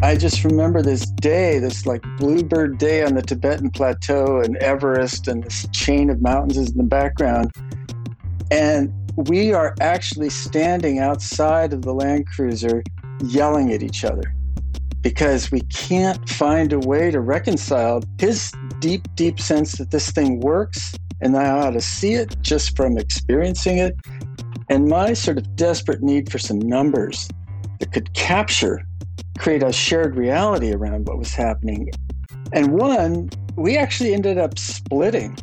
I just remember this day, this like bluebird day on the Tibetan Plateau and Everest, and this chain of mountains is in the background. And we are actually standing outside of the Land Cruiser yelling at each other because we can't find a way to reconcile his deep, deep sense that this thing works and I ought to see it just from experiencing it, and my sort of desperate need for some numbers that could capture, create a shared reality around what was happening. And one, we actually ended up splitting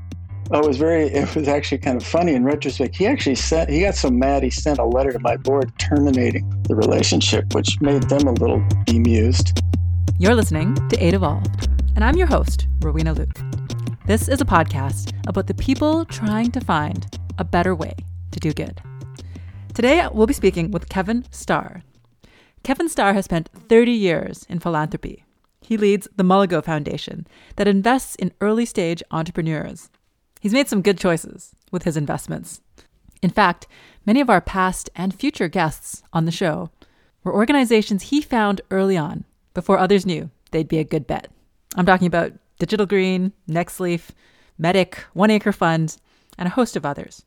Oh, it was very, it was actually kind of funny in retrospect. He actually sent, he got so mad, he sent a letter to my board terminating the relationship, which made them a little bemused. You're listening to Aid Evolved, and I'm your host, Rowena Luke. This is a podcast about the people trying to find a better way to do good. Today, we'll be speaking with Kevin Starr. Kevin Starr has spent 30 years in philanthropy. He leads the Mulago Foundation that invests in early stage entrepreneurs He's made some good choices with his investments. In fact, many of our past and future guests on the show were organizations he found early on before others knew they'd be a good bet. I'm talking about Digital Green, Nexleaf, Medic, One Acre Fund, and a host of others.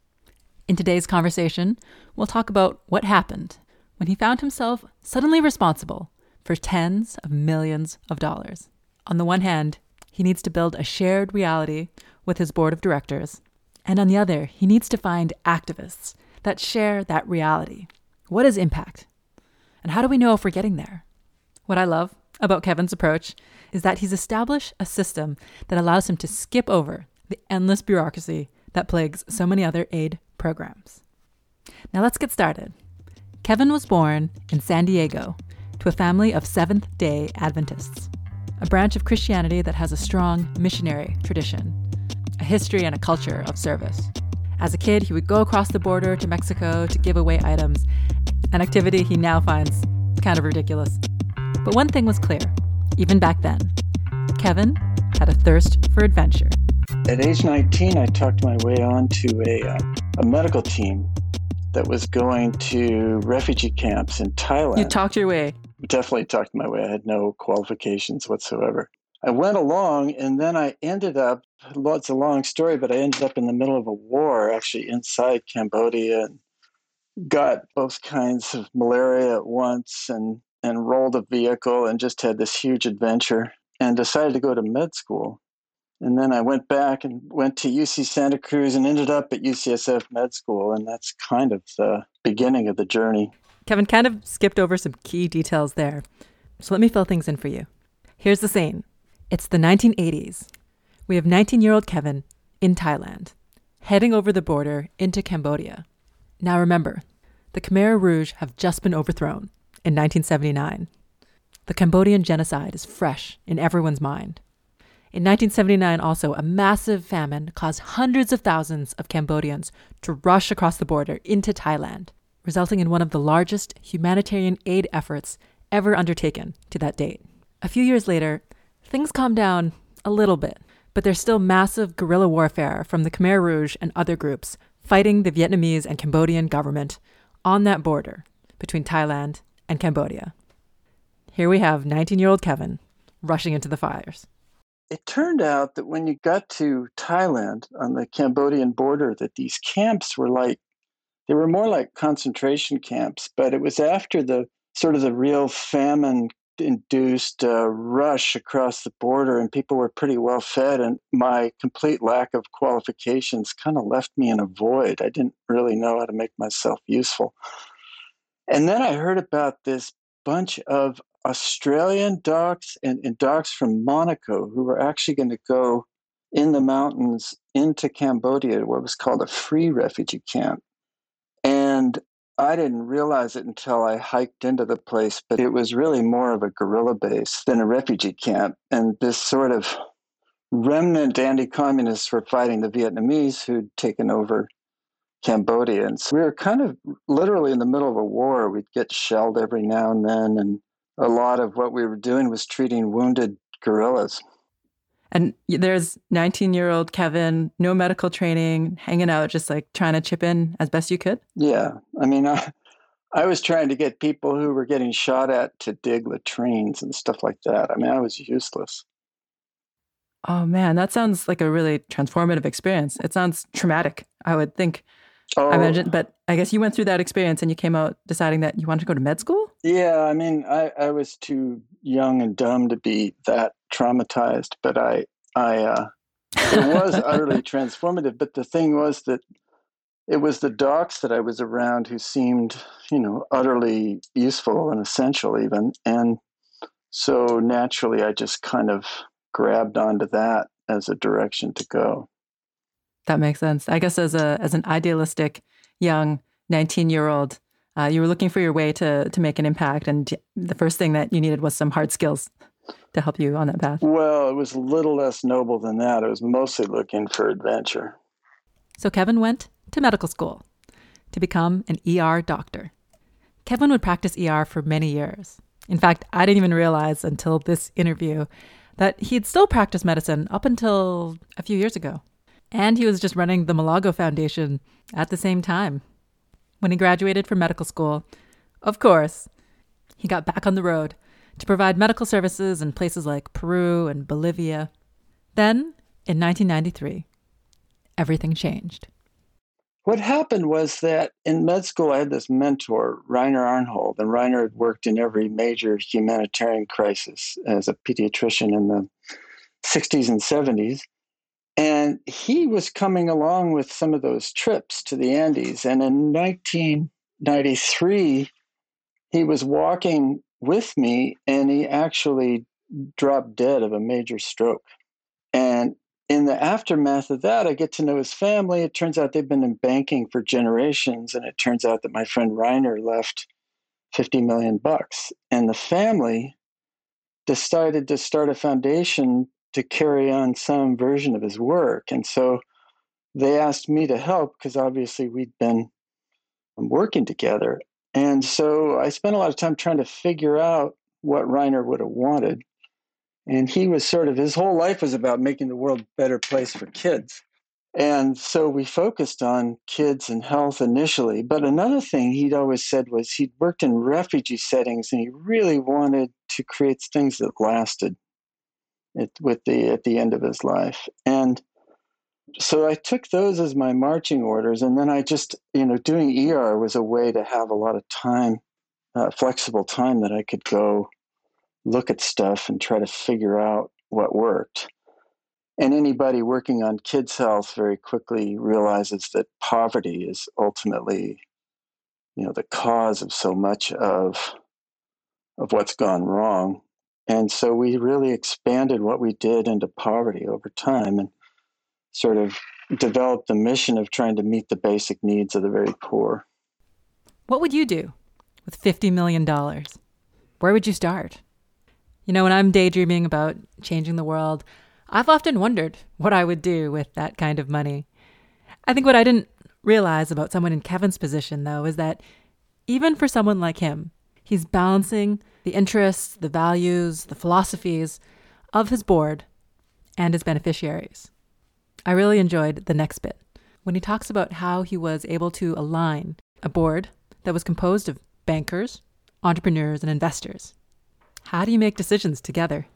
In today's conversation, we'll talk about what happened when he found himself suddenly responsible for tens of millions of dollars. On the one hand, he needs to build a shared reality with his board of directors. And on the other, he needs to find activists that share that reality. What is impact? And how do we know if we're getting there? What I love about Kevin's approach is that he's established a system that allows him to skip over the endless bureaucracy that plagues so many other aid programs. Now let's get started. Kevin was born in San Diego to a family of Seventh day Adventists, a branch of Christianity that has a strong missionary tradition a history and a culture of service. As a kid, he would go across the border to Mexico to give away items, an activity he now finds kind of ridiculous. But one thing was clear, even back then Kevin had a thirst for adventure. At age 19, I talked my way on to a, uh, a medical team that was going to refugee camps in Thailand. You talked your way. Definitely talked my way. I had no qualifications whatsoever. I went along and then I ended up, well, it's a long story, but I ended up in the middle of a war actually inside Cambodia and got both kinds of malaria at once and, and rolled a vehicle and just had this huge adventure and decided to go to med school. And then I went back and went to UC Santa Cruz and ended up at UCSF Med School. And that's kind of the beginning of the journey. Kevin kind of skipped over some key details there. So let me fill things in for you. Here's the scene it's the 1980s. We have 19 year old Kevin in Thailand, heading over the border into Cambodia. Now remember, the Khmer Rouge have just been overthrown in 1979. The Cambodian genocide is fresh in everyone's mind. In 1979, also, a massive famine caused hundreds of thousands of Cambodians to rush across the border into Thailand, resulting in one of the largest humanitarian aid efforts ever undertaken to that date. A few years later, Things calmed down a little bit, but there's still massive guerrilla warfare from the Khmer Rouge and other groups fighting the Vietnamese and Cambodian government on that border between Thailand and Cambodia. Here we have 19 year old Kevin rushing into the fires. It turned out that when you got to Thailand on the Cambodian border, that these camps were like, they were more like concentration camps, but it was after the sort of the real famine induced a rush across the border, and people were pretty well fed. And my complete lack of qualifications kind of left me in a void. I didn't really know how to make myself useful. And then I heard about this bunch of Australian docs and, and docs from Monaco who were actually going to go in the mountains into Cambodia, what was called a free refugee camp. And I didn't realize it until I hiked into the place, but it was really more of a guerrilla base than a refugee camp. And this sort of remnant anti communists were fighting the Vietnamese who'd taken over Cambodia. And so we were kind of literally in the middle of a war. We'd get shelled every now and then. And a lot of what we were doing was treating wounded guerrillas. And there's 19 year old Kevin, no medical training, hanging out, just like trying to chip in as best you could. Yeah. I mean, I, I was trying to get people who were getting shot at to dig latrines and stuff like that. I mean, I was useless. Oh man, that sounds like a really transformative experience. It sounds traumatic, I would think. Oh, I imagine, but I guess you went through that experience and you came out deciding that you wanted to go to med school? Yeah, I mean, I, I was too young and dumb to be that traumatized, but I, I, uh, it was utterly transformative. But the thing was that it was the docs that I was around who seemed, you know, utterly useful and essential, even. And so naturally, I just kind of grabbed onto that as a direction to go. That makes sense. I guess as a as an idealistic young 19 year old, uh, you were looking for your way to to make an impact, and the first thing that you needed was some hard skills to help you on that path. Well, it was a little less noble than that. I was mostly looking for adventure. So Kevin went to medical school to become an ER doctor. Kevin would practice ER for many years. In fact, I didn't even realize until this interview that he'd still practiced medicine up until a few years ago. And he was just running the Mulago Foundation at the same time. When he graduated from medical school, of course, he got back on the road to provide medical services in places like Peru and Bolivia. Then, in 1993, everything changed. What happened was that in med school, I had this mentor, Rainer Arnhold, and Rainer had worked in every major humanitarian crisis as a pediatrician in the 60s and 70s. And he was coming along with some of those trips to the Andes. And in 1993, he was walking with me and he actually dropped dead of a major stroke. And in the aftermath of that, I get to know his family. It turns out they've been in banking for generations. And it turns out that my friend Rainer left 50 million bucks. And the family decided to start a foundation to carry on some version of his work. And so they asked me to help because obviously we'd been um, working together. And so I spent a lot of time trying to figure out what Rainer would have wanted. And he was sort of, his whole life was about making the world a better place for kids. And so we focused on kids and health initially. But another thing he'd always said was he'd worked in refugee settings and he really wanted to create things that lasted at, with the at the end of his life. And so I took those as my marching orders, and then I just you know doing ER was a way to have a lot of time, uh, flexible time that I could go look at stuff and try to figure out what worked. And anybody working on kids' health very quickly realizes that poverty is ultimately, you know, the cause of so much of of what's gone wrong. And so we really expanded what we did into poverty over time and sort of developed the mission of trying to meet the basic needs of the very poor. What would you do with $50 million? Where would you start? You know, when I'm daydreaming about changing the world, I've often wondered what I would do with that kind of money. I think what I didn't realize about someone in Kevin's position, though, is that even for someone like him, he's balancing the interests, the values, the philosophies of his board and his beneficiaries. I really enjoyed the next bit when he talks about how he was able to align a board that was composed of bankers, entrepreneurs, and investors. How do you make decisions together?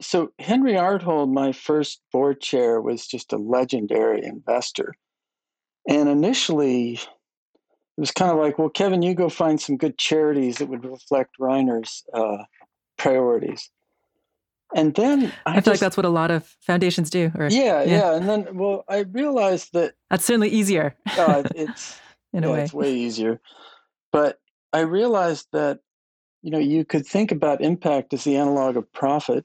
So, Henry Arnhold, my first board chair, was just a legendary investor. And initially, it was kind of like, well, Kevin, you go find some good charities that would reflect Rainer's uh, priorities. And then I, I feel just, like that's what a lot of foundations do. Or, yeah, yeah, yeah, And then, well, I realized that that's certainly easier. uh, it's in yeah, a way, it's way easier. But I realized that you know you could think about impact as the analog of profit,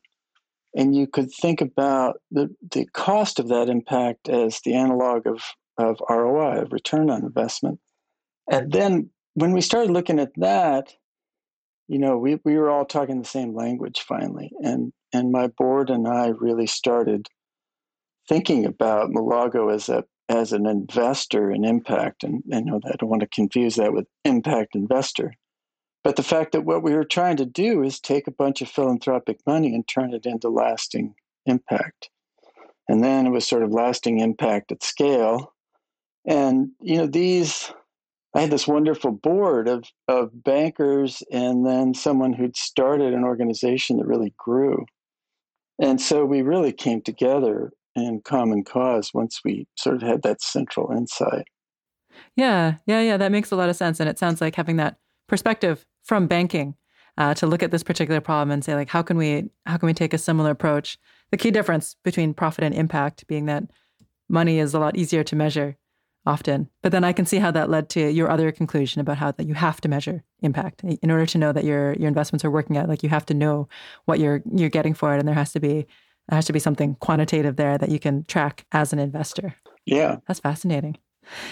and you could think about the the cost of that impact as the analog of of ROI, of return on investment. And then when we started looking at that, you know, we, we were all talking the same language finally. And and my board and I really started thinking about Mulago as a as an investor in impact. And I know that I don't want to confuse that with impact investor. But the fact that what we were trying to do is take a bunch of philanthropic money and turn it into lasting impact. And then it was sort of lasting impact at scale. And you know, these I had this wonderful board of of bankers and then someone who'd started an organization that really grew. And so we really came together in common cause once we sort of had that central insight. Yeah, yeah, yeah. That makes a lot of sense. And it sounds like having that perspective from banking uh, to look at this particular problem and say, like, how can we how can we take a similar approach? The key difference between profit and impact being that money is a lot easier to measure often. But then I can see how that led to your other conclusion about how that you have to measure impact in order to know that your your investments are working out. Like you have to know what you're you're getting for it, and there has to be there has to be something quantitative there that you can track as an investor. Yeah, that's fascinating.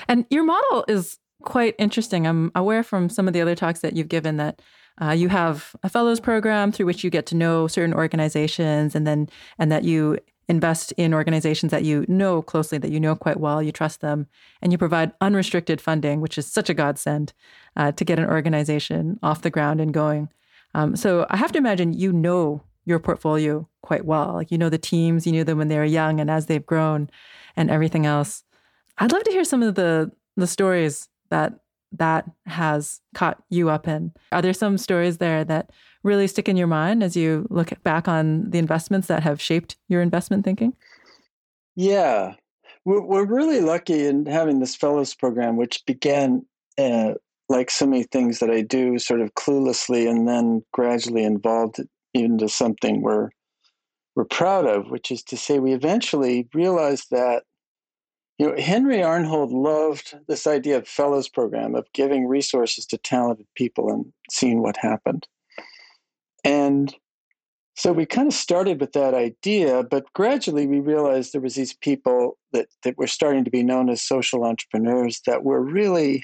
And your model is quite interesting. I'm aware from some of the other talks that you've given that uh, you have a fellows program through which you get to know certain organizations, and then and that you invest in organizations that you know closely, that you know quite well, you trust them, and you provide unrestricted funding, which is such a godsend uh, to get an organization off the ground and going. Um, so I have to imagine you know your portfolio quite well. Like you know the teams, you knew them when they were young and as they've grown and everything else. I'd love to hear some of the the stories that that has caught you up in. Are there some stories there that really stick in your mind as you look back on the investments that have shaped your investment thinking? Yeah, we're, really lucky in having this fellows program, which began uh, like so many things that I do, sort of cluelessly, and then gradually evolved into something we're we're proud of, which is to say, we eventually realized that you know, Henry Arnhold loved this idea of fellows program of giving resources to talented people and seeing what happened. And so we kind of started with that idea, but gradually we realized there was these people that, that were starting to be known as social entrepreneurs that were really,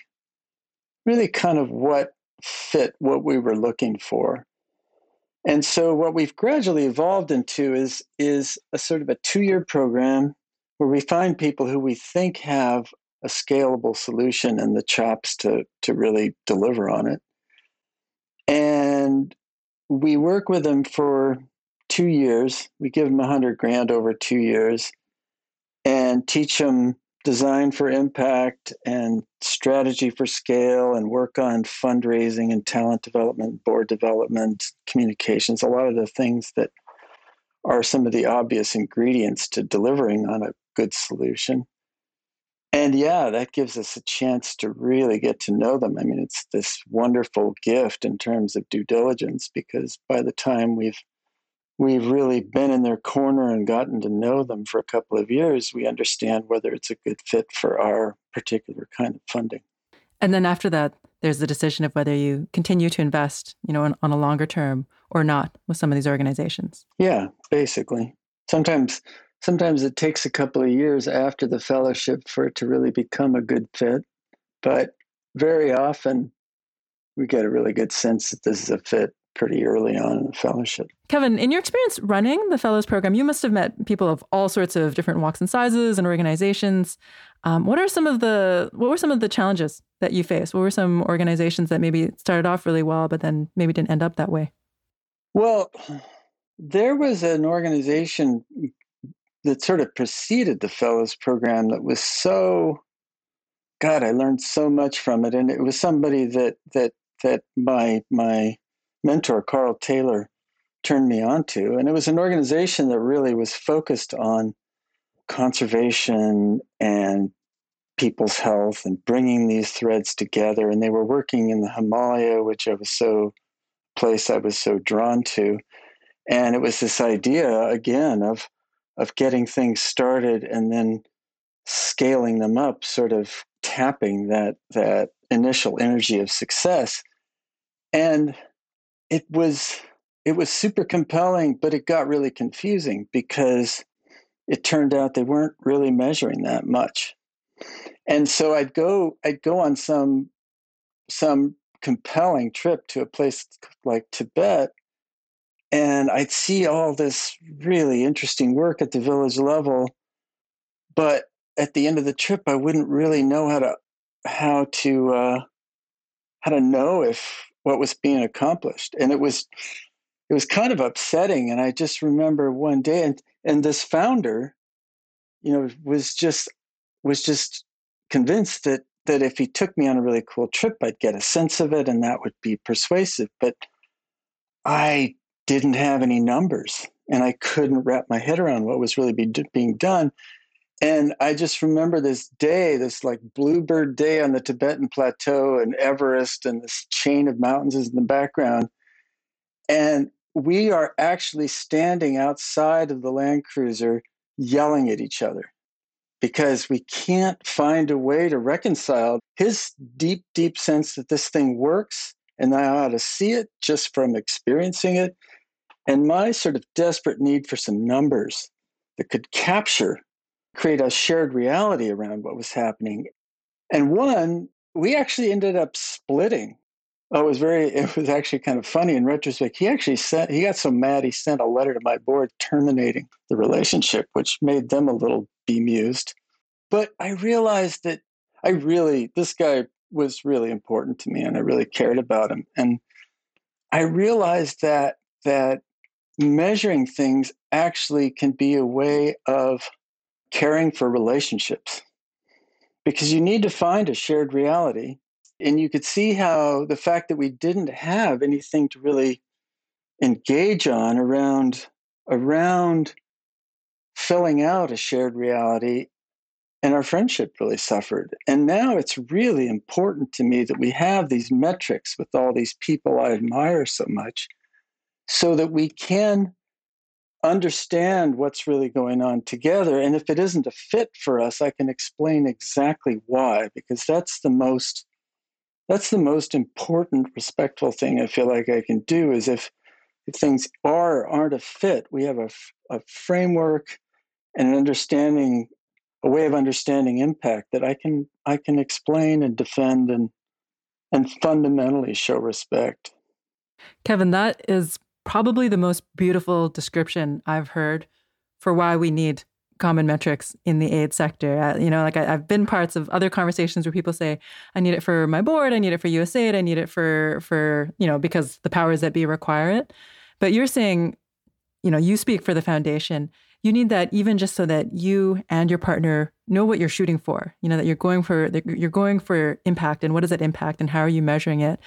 really kind of what fit what we were looking for. And so what we've gradually evolved into is is a sort of a two-year program where we find people who we think have a scalable solution and the chops to to really deliver on it. And we work with them for two years. We give them a hundred grand over two years and teach them design for impact and strategy for scale and work on fundraising and talent development, board development, communications, a lot of the things that are some of the obvious ingredients to delivering on a good solution. And yeah, that gives us a chance to really get to know them. I mean, it's this wonderful gift in terms of due diligence because by the time we've we've really been in their corner and gotten to know them for a couple of years, we understand whether it's a good fit for our particular kind of funding. And then after that, there's the decision of whether you continue to invest, you know, on, on a longer term or not with some of these organizations. Yeah, basically. Sometimes sometimes it takes a couple of years after the fellowship for it to really become a good fit. But very often we get a really good sense that this is a fit pretty early on in the fellowship. Kevin, in your experience running the fellows program, you must have met people of all sorts of different walks and sizes and organizations. Um, what are some of the what were some of the challenges that you faced? What were some organizations that maybe started off really well, but then maybe didn't end up that way? Well, there was an organization that sort of preceded the fellows program that was so god i learned so much from it. And it was somebody that that that my my mentor carl taylor turned me on to. And it was an organization that really was focused on conservation and people's health and bringing these threads together. And they were working in the himalaya which i was so place i was so drawn to. And it was this idea again of of getting things started and then scaling them up, sort of tapping that that initial energy of success. And it was it was super compelling, but it got really confusing because it turned out they weren't really measuring that much. And so I'd go I'd go on some some compelling trip to a place like Tibet and I'd see all this really interesting work at the village level, but at the end of the trip, I wouldn't really know how to how to uh, how to know if what was being accomplished, and it was it was kind of upsetting. And I just remember one day, and and this founder, you know, was just was just convinced that that if he took me on a really cool trip, I'd get a sense of it and that would be persuasive. But I didn't have any numbers and I couldn't wrap my head around what was really be, being done. And I just remember this day, this like bluebird day on the Tibetan plateau and Everest and this chain of mountains is in the background. And we are actually standing outside of the Land Cruiser yelling at each other because we can't find a way to reconcile his deep, deep sense that this thing works and I ought to see it just from experiencing it, and my sort of desperate need for some numbers that could capture, create a shared reality around what was happening. And one, we actually ended up splitting. Oh, it was very, it was actually kind of funny in retrospect. He actually sent, he got so mad, he sent a letter to my board terminating the relationship, which made them a little bemused. But I realized that I really, this guy was really important to me and I really cared about him. And I realized that that measuring things actually can be a way of caring for relationships because you need to find a shared reality. And you could see how the fact that we didn't have anything to really engage on around around filling out a shared reality and our friendship really suffered. And now it's really important to me that we have these metrics with all these people I admire so much so that we can understand what's really going on together. And if it isn't a fit for us, I can explain exactly why, because that's the most that's the most important respectful thing I feel like I can do is if, if things are aren't a fit, we have a, a framework and an understanding a way of understanding impact that I can I can explain and defend and and fundamentally show respect. Kevin, that is probably the most beautiful description I've heard for why we need common metrics in the aid sector. Uh, you know, like I, have been parts of other conversations where people say, "I need it for my board. I need it for USAID. I need it for for you know because the powers that be require it." But you're saying, you know, you speak for the foundation you need that even just so that you and your partner know what you're shooting for you know that you're going for you're going for impact and what is that impact and how are you measuring it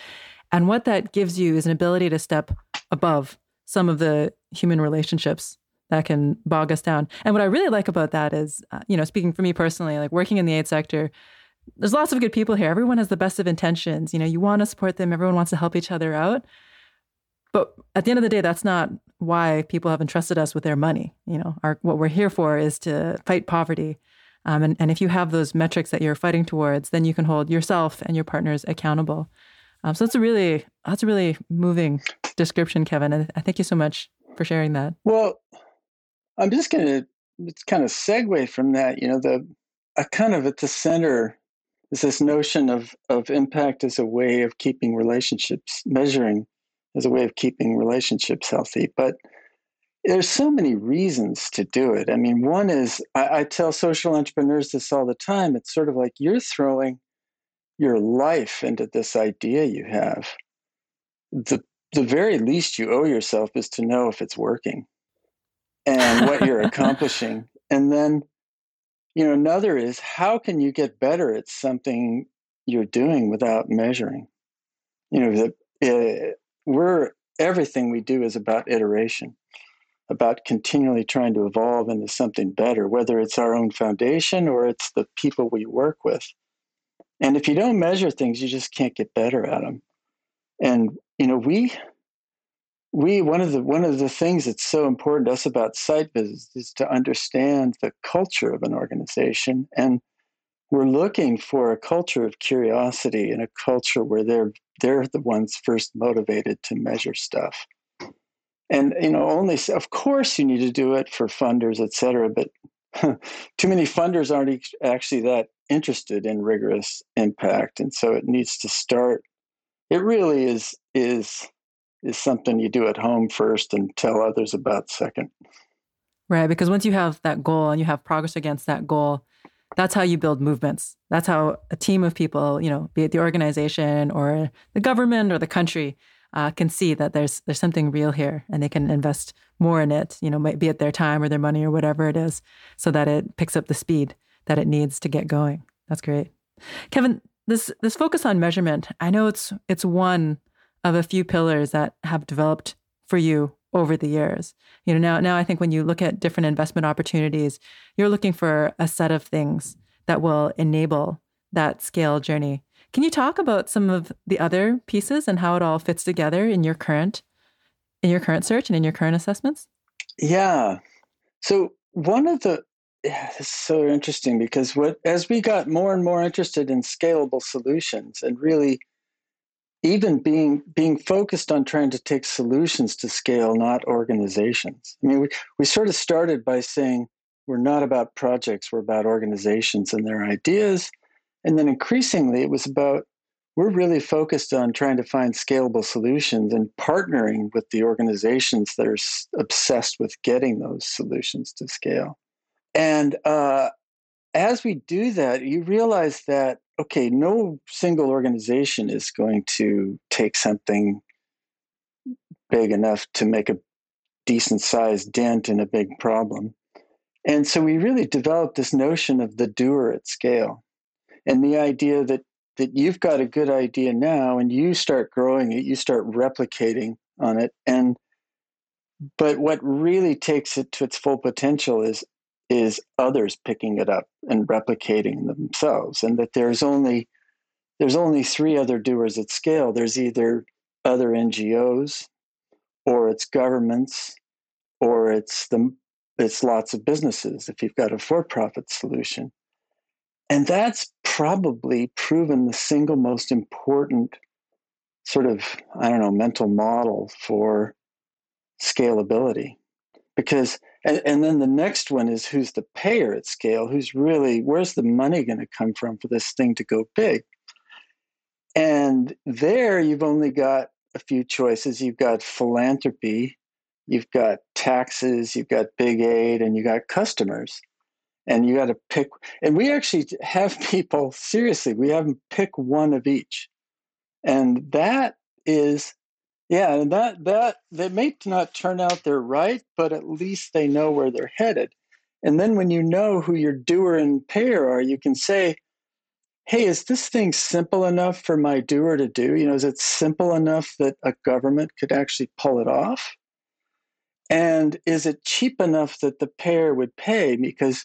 and what that gives you is an ability to step above some of the human relationships that can bog us down and what i really like about that is uh, you know speaking for me personally like working in the aid sector there's lots of good people here everyone has the best of intentions you know you want to support them everyone wants to help each other out but at the end of the day, that's not why people have entrusted us with their money. You know, our, what we're here for is to fight poverty. Um, and, and if you have those metrics that you're fighting towards, then you can hold yourself and your partners accountable. Um, so that's a really that's a really moving description, Kevin. And I thank you so much for sharing that. Well, I'm just going to it's kind of segue from that. You know, the I kind of at the center is this notion of of impact as a way of keeping relationships, measuring as a way of keeping relationships healthy. But there's so many reasons to do it. I mean, one is I, I, tell social entrepreneurs this all the time. It's sort of like you're throwing your life into this idea you have. The the very least you owe yourself is to know if it's working and what you're accomplishing. And then, you know, another is how can you get better at something you're doing without measuring? You know, the, uh, we're everything we do is about iteration about continually trying to evolve into something better whether it's our own foundation or it's the people we work with and if you don't measure things you just can't get better at them and you know we we one of the one of the things that's so important to us about site visits is to understand the culture of an organization. And we're looking for a culture of curiosity and a culture where they're they're the ones first motivated to measure stuff. And you know only of course you need to do it for funders et cetera but too many funders aren't actually that interested in rigorous impact and so it needs to start it really is is is something you do at home first and tell others about second right because once you have that goal and you have progress against that goal that's how you build movements. That's how a team of people, you know, be it the organization or the government or the country, uh, can see that there's there's something real here, and they can invest more in it. You know, might be it their time or their money or whatever it is, so that it picks up the speed that it needs to get going. That's great. Kevin, this this focus on measurement, I know it's it's one of a few pillars that have developed for you over the years. You know, now now I think when you look at different investment opportunities, you're looking for a set of things that will enable that scale journey. Can you talk about some of the other pieces and how it all fits together in your current in your current search and in your current assessments? Yeah. So one of the yeah, is so interesting because what as we got more and more interested in scalable solutions and really even being being focused on trying to take solutions to scale, not organizations. I mean, we, we sort of started by saying we're not about projects, we're about organizations and their ideas. And then increasingly it was about we're really focused on trying to find scalable solutions and partnering with the organizations that are obsessed with getting those solutions to scale. And uh, as we do that, you realize that, okay, no single organization is going to take something big enough to make a decent sized dent in a big problem. And so we really developed this notion of the doer at scale and the idea that that you've got a good idea now and you start growing it, you start replicating on it. And but what really takes it to its full potential is is others picking it up and replicating themselves and that there's only there's only three other doers at scale. There's either other ngos or it's governments or it's the it's lots of businesses if you've got a for-profit solution. And that's probably proven the single most important sort of i don't know mental model for scalability. Because and, and then the next one is who's the payer at scale who's really where's the money going to come from for this thing to go big? And there you've only got a few choices. You've got philanthropy you've got taxes you've got big aid and you got customers. And you got to pick and we actually have people seriously we have them pick one of each. And that is yeah, and that that they may not turn out they're right, but at least they know where they're headed. And then when you know who your doer and payer are, you can say, "Hey, is this thing simple enough for my doer to do? You know, is it simple enough that a government could actually pull it off? And is it cheap enough that the payer would pay? Because,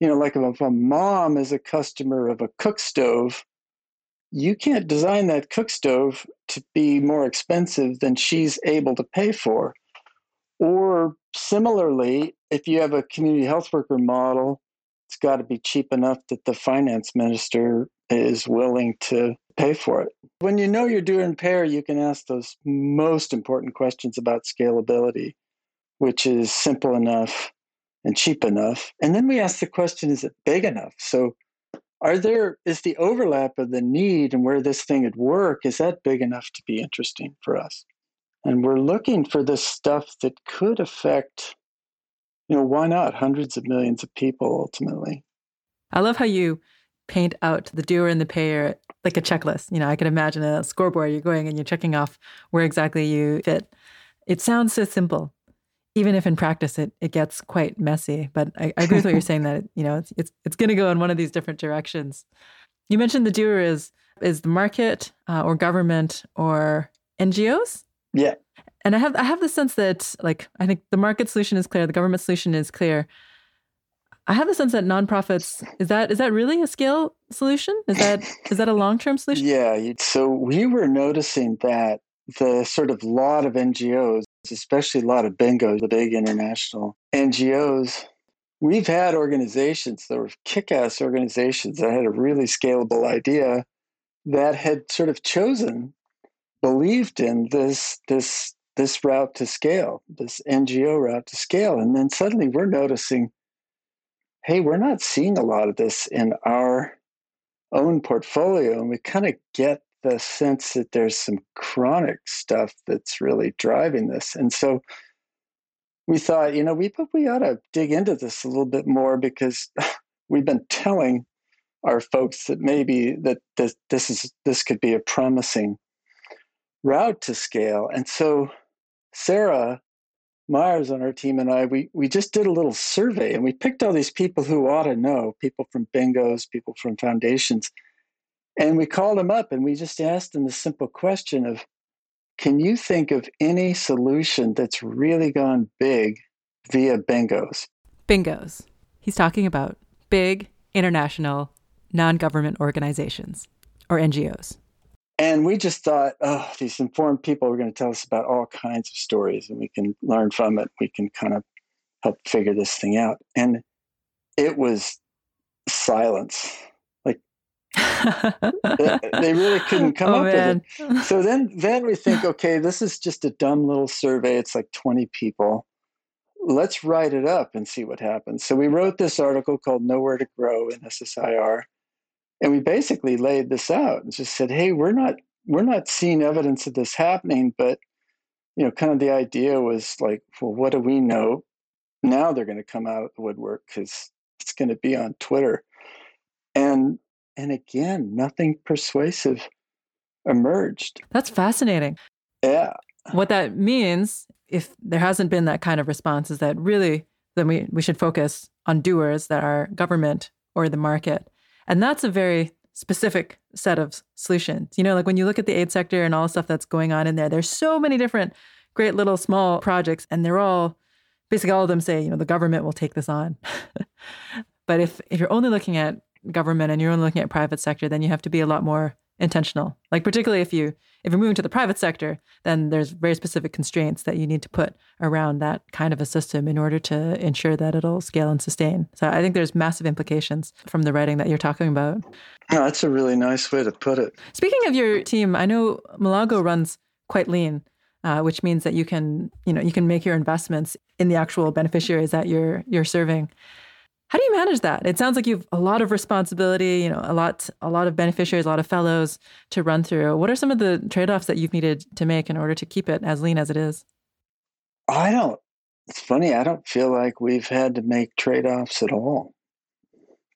you know, like if a mom is a customer of a cook stove, you can't design that cook stove to be more expensive than she's able to pay for. Or similarly, if you have a community health worker model, it's got to be cheap enough that the finance minister is willing to pay for it. When you know you're doing pair, you can ask those most important questions about scalability, which is simple enough and cheap enough. And then we ask the question is it big enough? So are there is the overlap of the need and where this thing would work is that big enough to be interesting for us? And we're looking for this stuff that could affect you know why not hundreds of millions of people ultimately? I love how you paint out the doer and the payer like a checklist. You know i can imagine a scoreboard you're going and you're checking off where exactly you fit. It sounds so simple even if in practice it, it gets quite messy. But I, I agree with what you're saying that you know it's it's, it's going to go in one of these different directions. You mentioned the doer is is the market uh, or government or NGOs. Yeah, and I have I have the sense that like I think the market solution is clear, the government solution is clear. I have the sense that nonprofits is that is that really a scale solution? Is that is that a long term solution? Yeah. So we were noticing that the sort of lot of NGOs especially a lot of bingo, the big international NGOs. We've had organizations that were kick ass organizations that had a really scalable idea that had sort of chosen, believed in this, this, this route to scale, this NGO route to scale. And then suddenly we're noticing, hey, we're not seeing a lot of this in our own portfolio. And we kind of get the sense that there's some chronic stuff that's really driving this. And so we thought, you know, we we ought to dig into this a little bit more because we've been telling our folks that maybe that this, this is this could be a promising route to scale. And so Sarah Myers on our team and I, we we just did a little survey and we picked all these people who ought to know, people from bingos, people from foundations, And we called him up and we just asked him the simple question of can you think of any solution that's really gone big via bingos? Bingos. He's talking about big international non government organizations or NGOs. And we just thought, oh, these informed people are going to tell us about all kinds of stories and we can learn from it. We can kind of help figure this thing out. And it was silence. They really couldn't come oh, up man. with it. So then then we think, okay, this is just a dumb little survey. It's like 20 people. Let's write it up and see what happens. So we wrote this article called Nowhere to Grow in SSIR. And we basically laid this out and just said, hey, we're not we're not seeing evidence of this happening, but you know, kind of the idea was like, well, what do we know? Now they're going to come out of the woodwork because it's going to be on Twitter. And and again, nothing persuasive emerged. That's fascinating. Yeah. What that means, if there hasn't been that kind of response, is that really then we, we should focus on doers that are government or the market. And that's a very specific set of solutions. You know, like when you look at the aid sector and all the stuff that's going on in there, there's so many different great little small projects, and they're all basically all of them say, you know, the government will take this on. but if if you're only looking at government and you're only looking at private sector, then you have to be a lot more intentional. Like particularly if you if you're moving to the private sector, then there's very specific constraints that you need to put around that kind of a system in order to ensure that it'll scale and sustain. So I think there's massive implications from the writing that you're talking about. that's a really nice way to put it. Speaking of your team, I know Mulago runs quite lean. Uh, which means that you can, you know, you can make your investments in the actual beneficiaries that you're you're serving. How do you manage that? It sounds like you've a lot of responsibility, you know, a lot a lot of beneficiaries, a lot of fellows to run through. What are some of the trade-offs that you've needed to make in order to keep it as lean as it is? I don't it's funny, I don't feel like we've had to make trade-offs at all.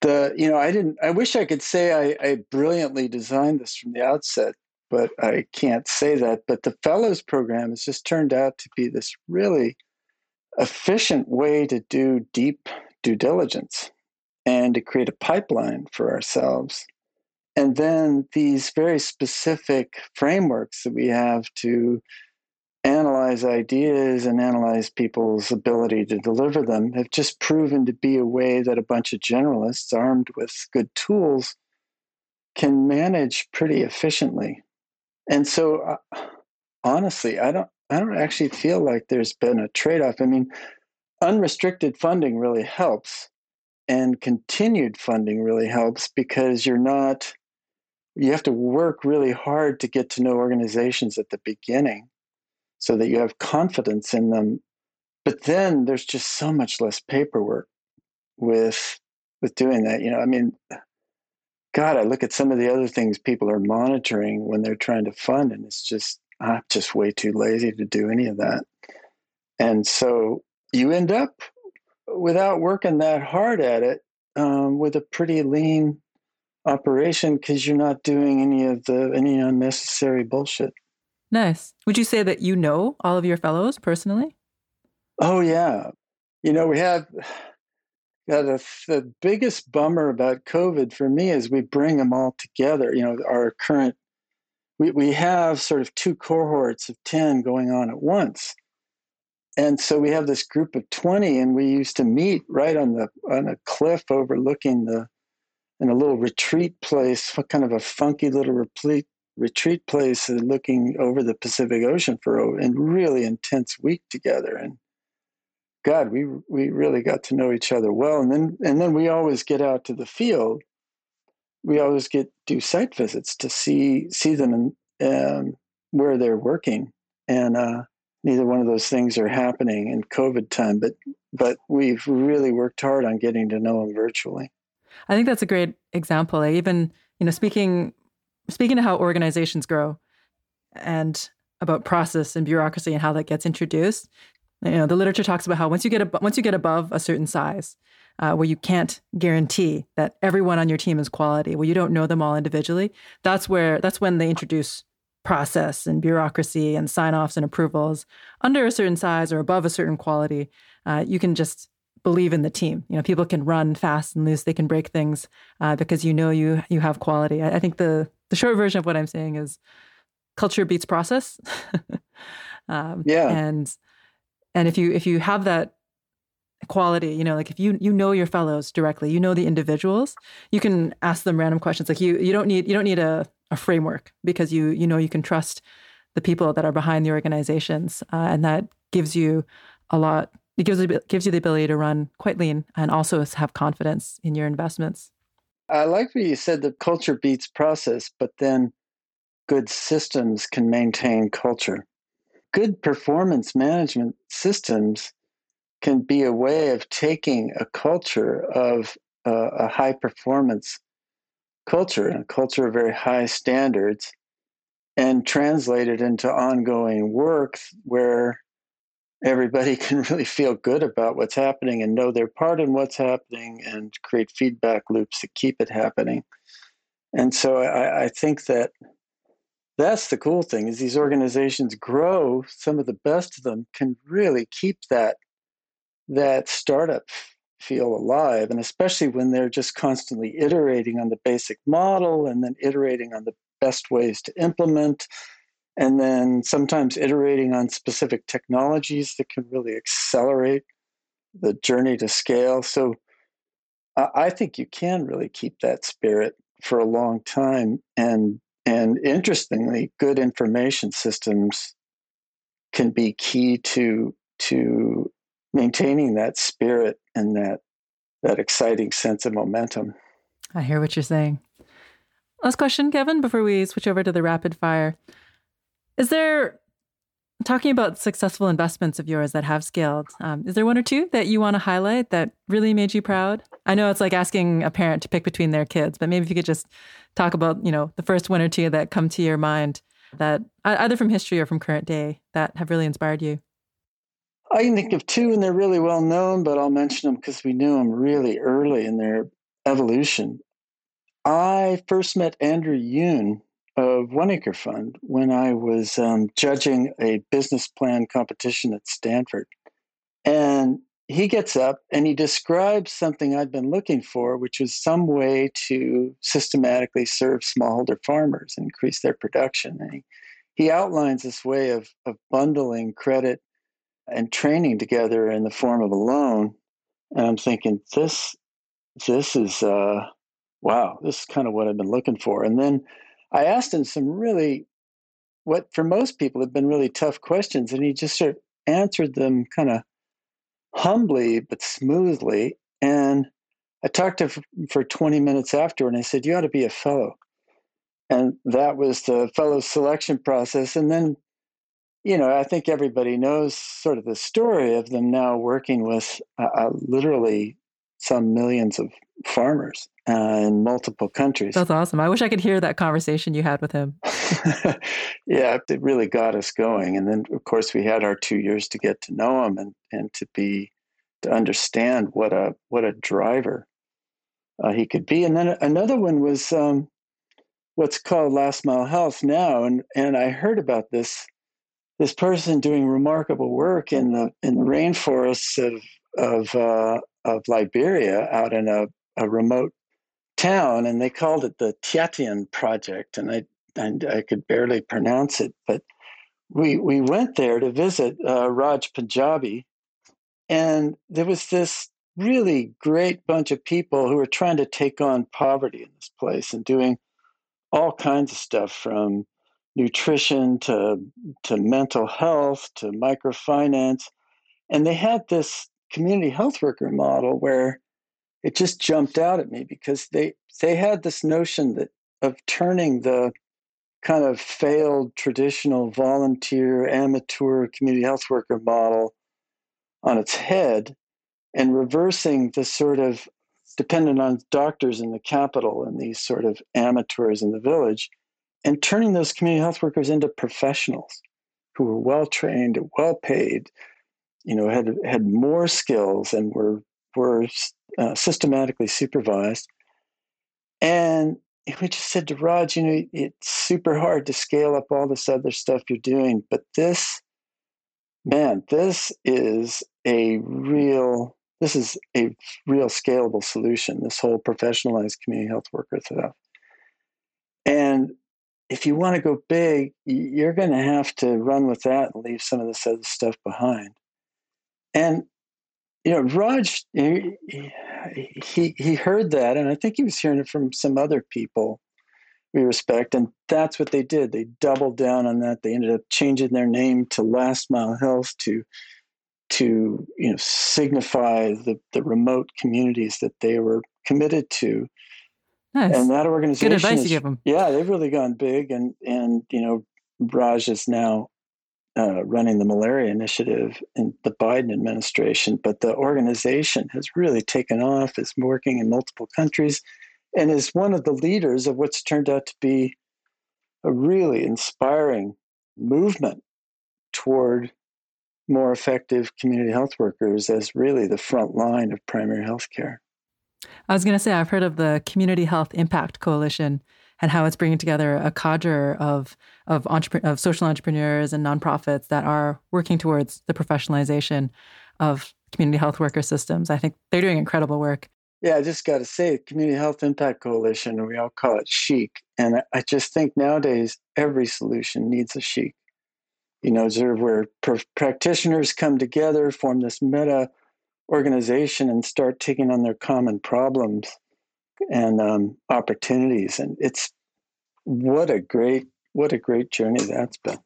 The you know, I didn't I wish I could say I, I brilliantly designed this from the outset, but I can't say that. But the fellows program has just turned out to be this really efficient way to do deep due diligence and to create a pipeline for ourselves. And then these very specific frameworks that we have to analyze ideas and analyze people's ability to deliver them have just proven to be a way that a bunch of generalists armed with good tools can manage pretty efficiently. And so uh, honestly, I don't I don't actually feel like there's been a trade-off. I mean, unrestricted funding really helps and continued funding really helps because you're not you have to work really hard to get to know organizations at the beginning so that you have confidence in them. But then there's just so much less paperwork with with doing that you know i mean god i look at some of the other things people are monitoring when they're trying to fund and it's just i'm just way too lazy to do any of that. And so you end up without working that hard at it um, with a pretty lean operation because you're not doing any of the any unnecessary bullshit. Nice. Would you say that you know all of your fellows personally? Oh yeah. You know, we have yeah, the, the biggest bummer about COVID for me is we bring them all together. You know, our current, we, we have sort of two cohorts of 10 going on at once and so we have this group of 20 and we used to meet right on the on a cliff overlooking the in a little retreat place kind of a funky little retreat retreat place looking over the pacific ocean for a really intense week together. And god we we really got to know each other well. And then and then we always get out to the field. We always get do site visits to see see them and um, where they're working. And uh neither one of those things are happening in COVID time, but but we've really worked hard on getting to know them virtually. I think that's a great example. I even, you know, speaking speaking to how organizations grow and about process and bureaucracy and how that gets introduced. You know, the literature talks about how once you get ab- once you get above a certain size, uh, where you can't guarantee that everyone on your team is quality, where you don't know them all individually, that's where that's when they introduce process and bureaucracy and sign offs and approvals under a certain size or above a certain quality, uh, you can just believe in the team. You know, people can run fast and loose; they can break things uh, because you know you you have quality. I, I, think the the short version of what I'm saying is culture beats process. um, yeah, and and if you if you have that quality you know like if you you know your fellows directly you know the individuals you can ask them random questions like you you don't need you don't need a, a framework because you you know you can trust the people that are behind the organizations uh, and that gives you a lot it gives you, gives you the ability to run quite lean and also have confidence in your investments. I like what you said the culture beats process but then good systems can maintain culture. Good performance management systems can be a way of taking a culture of uh, a high performance culture and a culture of very high standards and translate it into ongoing work where everybody can really feel good about what's happening and know their part in what's happening and create feedback loops to keep it happening. And so I, I think that that's the cool thing is these organizations grow some of the best of them can really keep that that startup feel alive and especially when they're just constantly iterating on the basic model and then iterating on the best ways to implement and then sometimes iterating on specific technologies that can really accelerate the journey to scale. So i think you can really keep that spirit for a long time and and interestingly good information systems can be key to to maintaining that spirit and that that exciting sense of momentum. I hear what you're saying. Last question, Kevin, before we switch over to the rapid fire. Is there talking about successful investments of yours that have scaled? Um, is there one or two that you want to highlight that really made you proud? I know it's like asking a parent to pick between their kids, but maybe if you could just talk about, you know, the first one or two that come to your mind that either from history or from current day that have really inspired you. I can think of two, and they're really well known, but I'll mention them because we knew them really early in their evolution. I first met Andrew Youn of One Acre Fund when I was um, judging a business plan competition at Stanford. And he gets up and he describes something I'd been looking for, which was some way to systematically serve smallholder farmers and increase their production. And he, he outlines this way of, of bundling credit and training together in the form of a loan. And I'm thinking, this, this is, uh, wow, this is kind of what I've been looking for. And then I asked him some really, what for most people have been really tough questions, and he just sort of answered them kind of humbly but smoothly. And I talked to him for 20 minutes after, and I said, You ought to be a fellow. And that was the fellow selection process. And then you know, I think everybody knows sort of the story of them now working with uh, uh literally some millions of farmers uh, in multiple countries. That's awesome. I wish I could hear that conversation you had with him. yeah, it really got us going. And then, of course, we had our two years to get to know him and, and to be to understand what a what a driver uh, he could be. And then another one was um, what's called Last Mile Health now, and and I heard about this this person doing remarkable work in the in the rainforests of of uh, of Liberia out in a, a remote town, and they called it the Tiyatien Project, and I and I could barely pronounce it, but we we went there to visit uh, Raj Panjabi, and there was this really great bunch of people who were trying to take on poverty in this place and doing all kinds of stuff from nutrition to to mental health to microfinance. And they had this community health worker model where it just jumped out at me because they they had this notion that of turning the kind of failed traditional volunteer amateur community health worker model on its head and reversing the sort of dependent on doctors in the capital and these sort of amateurs in the village and turning those community health workers into professionals who were well trained, well paid, you know, had had more skills and were were uh, systematically supervised. And we just said to Raj, you know, it's super hard to scale up all this other stuff you're doing, but this, man, this is a real this is a real scalable solution, this whole professionalized community health worker stuff. And if you want to go big, you're going to have to run with that and leave some of this other stuff behind. And you know, Raj, he, he he heard that, and I think he was hearing it from some other people we respect, and that's what they did. They doubled down on that. They ended up changing their name to Last Mile Health to to you know signify the the remote communities that they were committed to. Nice. And that organization, good advice is, you give them. Yeah, they've really gone big, and and you know, Raj is now uh, running the malaria initiative in the Biden administration, but the organization has really taken off, is working in multiple countries, and is one of the leaders of what's turned out to be a really inspiring movement toward more effective community health workers as really the front line of primary health care. I was going to say, I've heard of the Community Health Impact Coalition and how it's bringing together a cadre of of, entrep- of social entrepreneurs and nonprofits that are working towards the professionalization of community health worker systems. I think they're doing incredible work. Yeah, I just got to say, Community Health Impact Coalition, we all call it CHIC. And I just think nowadays every solution needs a CHIC. You know, where pr- practitioners come together, form this meta organization, and start taking on their common problems and um, opportunities. And it's what a great what a great journey that's been.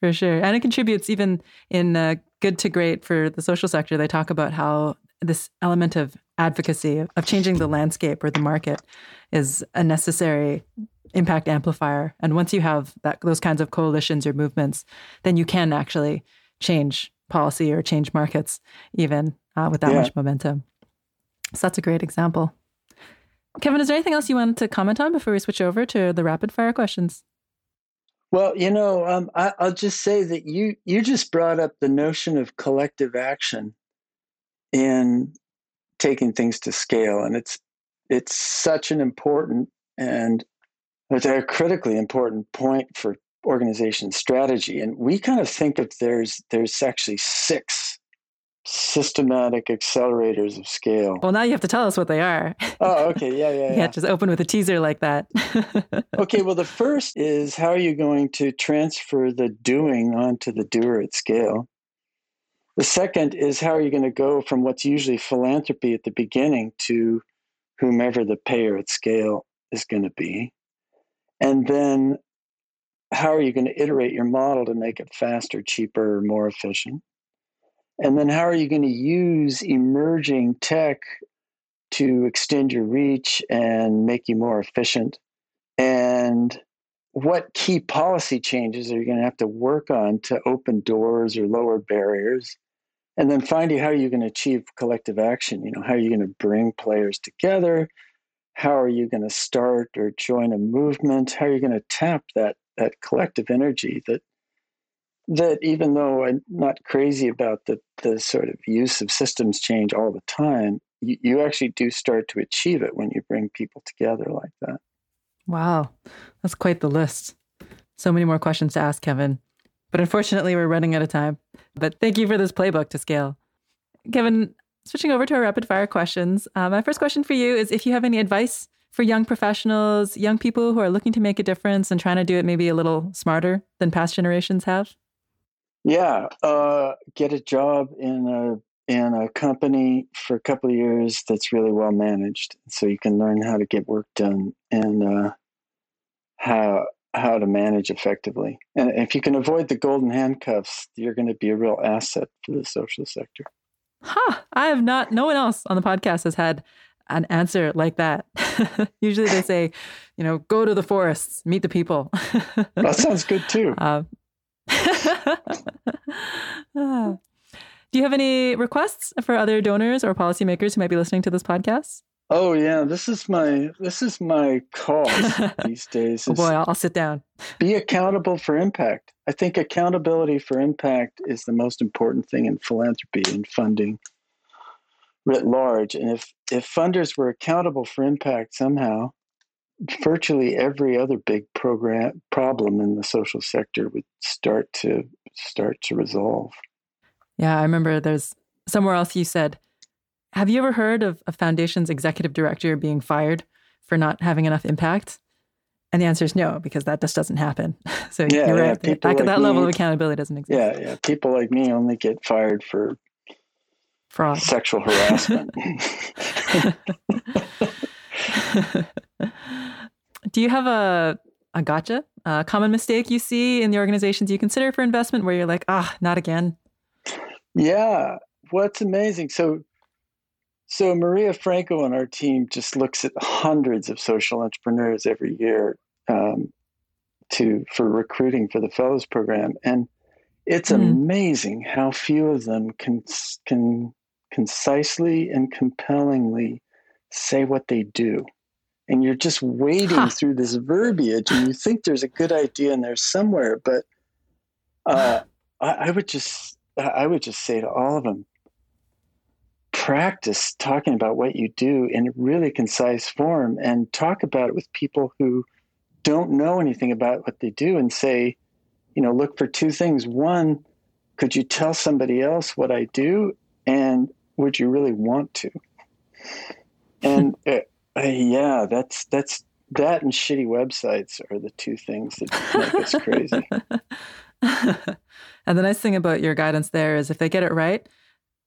For sure, and it contributes even in uh, good to great for the social sector. They talk about how this element of advocacy of changing the landscape or the market is a necessary impact amplifier. And once you have that those kinds of coalitions or movements, then you can actually change policy or change markets even uh, with that yeah. much momentum. So that's a great example. Kevin, is there anything else you wanted to comment on before we switch over to the rapid fire questions? Well, you know, um, I, will just say that you you just brought up the notion of collective action in taking things to scale, and it's it's such an important and it's a critically important point for organization strategy. And we kind of think of there's there's actually six systematic accelerators of scale. Well, now you have to tell us what they are. Oh, okay. Yeah, yeah. yeah. just open with a teaser like that. okay. Well, the first is how are you going to transfer the doing onto the doer at scale? The second is how are you going to go from what's usually philanthropy at the beginning to whomever the payer at scale is going to be? And then how are you going to iterate your model to make it faster, cheaper, more efficient? And then how are you going to use emerging tech to extend your reach and make you more efficient? And what key policy changes are you going to have to work on to open doors or lower barriers? And then finally, how are you going to achieve collective action? You know, how are you going to bring players together? How are you going to start or join a movement? How are you going to tap that that collective energy that that even though I'm not crazy about the, the sort of use of systems change all the time, you, you actually do start to achieve it when you bring people together like that. Wow, that's quite the list. So many more questions to ask, Kevin. But unfortunately, we're running out of time. But thank you for this playbook to scale. Kevin, switching over to our rapid fire questions. Uh, my first question for you is if you have any advice for young professionals, young people who are looking to make a difference and trying to do it maybe a little smarter than past generations have? Yeah, uh, get a job in a in a company for a couple of years that's really well managed, so you can learn how to get work done and uh, how how to manage effectively. And if you can avoid the golden handcuffs, you're going to be a real asset for the social sector. Huh. I have not, no one else on the podcast has had an answer like that. Usually they say, you know, go to the forests, meet the people. that sounds good too. Uh, do you have any requests for other donors or policymakers who might be listening to this podcast? Oh yeah, this is my this is my cause these days. oh boy, I'll, I'll sit down. Be accountable for impact. I think accountability for impact is the most important thing in philanthropy and funding writ large. And if if funders were accountable for impact somehow, virtually every other big program problem in the social sector would start to start to resolve. Yeah, I remember there's somewhere else you said, Have you ever heard of a foundation's executive director being fired for not having enough impact? And the answer is no, because that just doesn't happen. so yeah, you're right. that, like that level of accountability doesn't exist. Yeah, yeah. People like me only get fired for fraud, sexual harassment. Do you have a a gotcha, a common mistake you see in the organizations you consider for investment where you're like, ah, not again? Yeah. What's amazing. So so Maria Franco on our team just looks at hundreds of social entrepreneurs every year um, to for recruiting for the fellows program, and it's mm. amazing how few of them can can concisely and compellingly say what they do. And you're just wading huh. through this verbiage, and you think there's a good idea in there somewhere, but uh, I, I would just I would just say to all of them, practice talking about what you do in really concise form and talk about it with people who don't know anything about what they do and say, you know, look for two things. One, could you tell somebody else what I do? And would you really want to? And uh, uh, yeah, that's that's that and shitty websites are the two things that make us crazy. and the nice thing about your guidance there is if they get it right,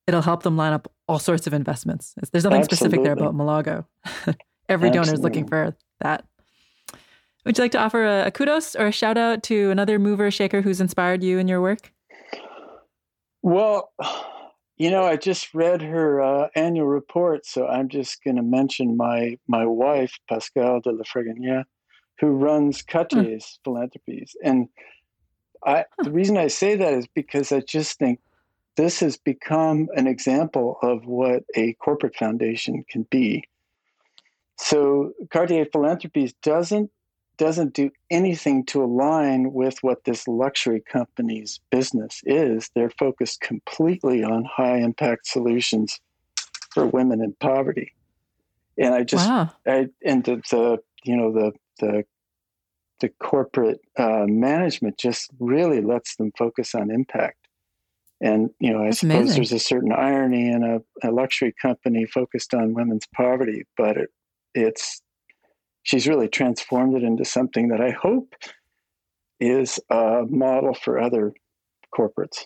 it'll help them line up all sorts of investments. There's nothing Absolutely. specific there about Mulago. Every donor is looking for that. Would you like to offer a, a, kudos or a shout out to another mover shaker who's inspired you in your work? Well, you know, I just read her uh, annual report, so I'm just going to mention my my wife, Pascale de la Frégonnière, who runs Cartier's hmm. Philanthropies. And I, the reason I say that is because I just think this has become an example of what a corporate foundation can be. So Cartier Philanthropies doesn't doesn't do anything to align with what this luxury company's business is. They're focused completely on high impact solutions for women in poverty. And I just wow. I and the, the you know the the the corporate uh, management just really lets them focus on impact. And you know, I That's suppose amazing. there's a certain irony in a, a, luxury company focused on women's poverty, but it, it's she's really transformed it into something that I hope is a model for other corporates.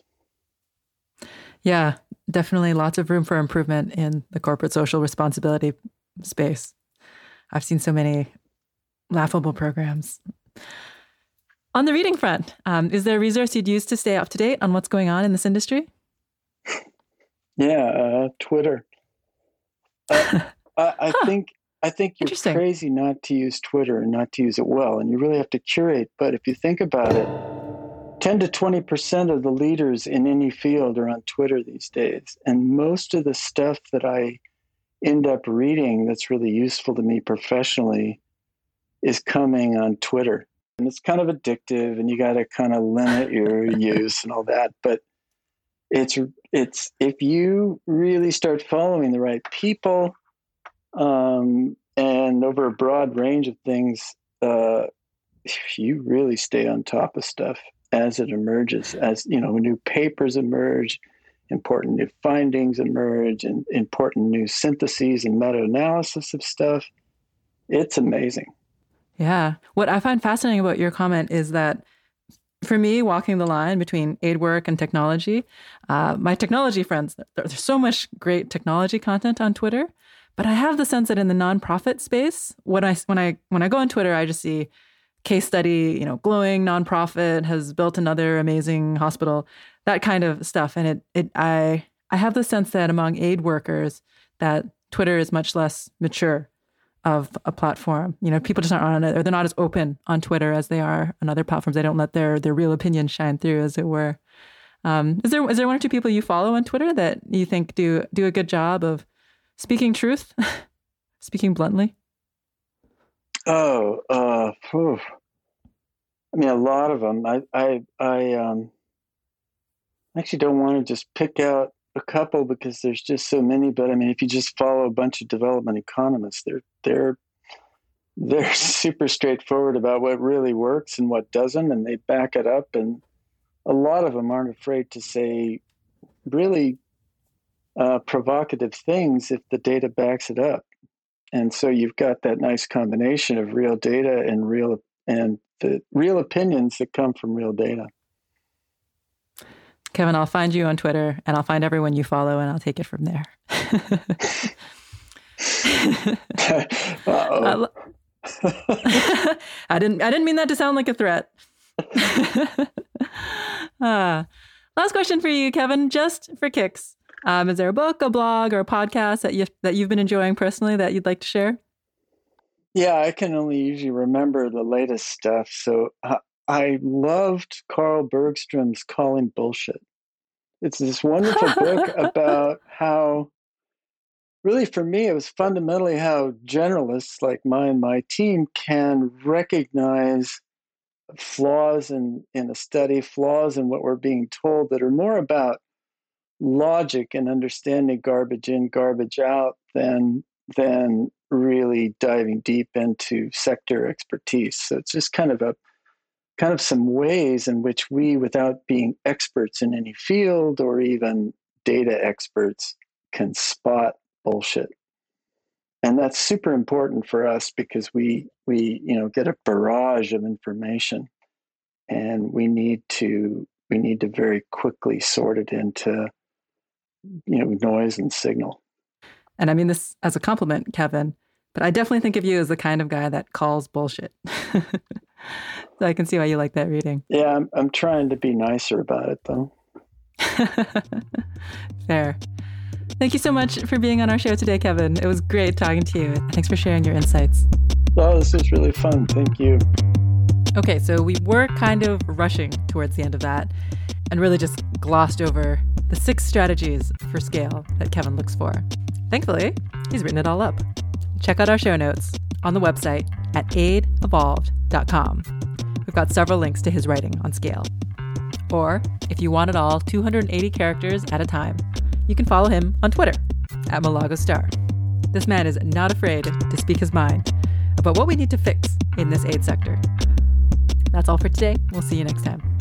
Yeah, definitely lots of room for improvement in the corporate social responsibility space. I've seen so many laughable programs. On the reading front, um, is there a resource you'd use to stay up to date on what's going on in this industry? Yeah, uh, Twitter. Uh, I, I huh. think I think you're crazy not to use Twitter and not to use it well, and you really have to curate. But if you think about it, 10 to 20 percent of the leaders in any field are on Twitter these days, and most of the stuff that I end up reading that's really useful to me professionally is coming on Twitter and it's kind of addictive and you got to kind of limit your use and all that but it's it's if you really start following the right people um, and over a broad range of things uh, you really stay on top of stuff as it emerges as you know new papers emerge important new findings emerge and important new syntheses and meta-analysis of stuff. It's amazing. Yeah. What I find fascinating about your comment is that for me, walking the line between aid work and technology, uh, my technology friends, there's so much great technology content on Twitter, but I have the sense that in the nonprofit space, when I when I when I go on Twitter, I just see case study, you know, glowing nonprofit has built another amazing hospital, that kind of stuff, and it it I I have the sense that among aid workers that Twitter is much less mature of a platform. You know, people just aren't on it, or they're not as open on Twitter as they are on other platforms. They don't let their their real opinion shine through, as it were. Um, is there is there one or two people you follow on Twitter that you think do do a good job of speaking truth, speaking bluntly? Oh, uh, I mean, a lot of them. I I I um, actually don't want to just pick out a couple because there's just so many. But I mean, if you just follow a bunch of development economists, they're they're they're super straightforward about what really works and what doesn't, and they back it up. And a lot of them aren't afraid to say really uh, provocative things if the data backs it up. And so you've got that nice combination of real data and real and the real opinions that come from real data. Kevin, I'll find you on Twitter and I'll find everyone you follow and I'll take it from there. I, I didn't I didn't mean that to sound like a threat. uh, last question for you, Kevin, just for kicks. Um, is there a book, a blog, or a podcast that you that you've been enjoying personally that you'd like to share? Yeah, I can only usually remember the latest stuff. So uh, I loved Carl Bergstrom's Calling Bullshit. It's this wonderful book about how, really, for me, it was fundamentally how generalists like mine, and my team, can recognize flaws in, in a study, flaws in what we're being told that are more about logic and understanding garbage in, garbage out than than really diving deep into sector expertise. So it's just kind of a kind of some ways in which we, without being experts in any field or even data experts, can spot bullshit. And that's super important for us because we we you know get a barrage of information and we need to we need to very quickly sort it into you know noise and signal. And I mean this as a compliment, Kevin, but I definitely think of you as the kind of guy that calls bullshit. so I can see why you like that reading. Yeah, I'm, I'm trying to be nicer about it though. Fair. Thank you so much for being on our show today, Kevin. It was great talking to you. Thanks for sharing your insights. Oh, this was really fun. Thank you. Okay, so we were kind of rushing towards the end of that and really just glossed over the six strategies for scale that Kevin looks for. Thankfully, he's written it all up. Check out our show notes on the website at aidevolved.com. We've got several links to his writing on scale. Or, if you want it all 280 characters at a time, you can follow him on Twitter at Mulago Star. This man is not afraid to speak his mind about what we need to fix in this aid sector. That's all for today. We'll see you next time.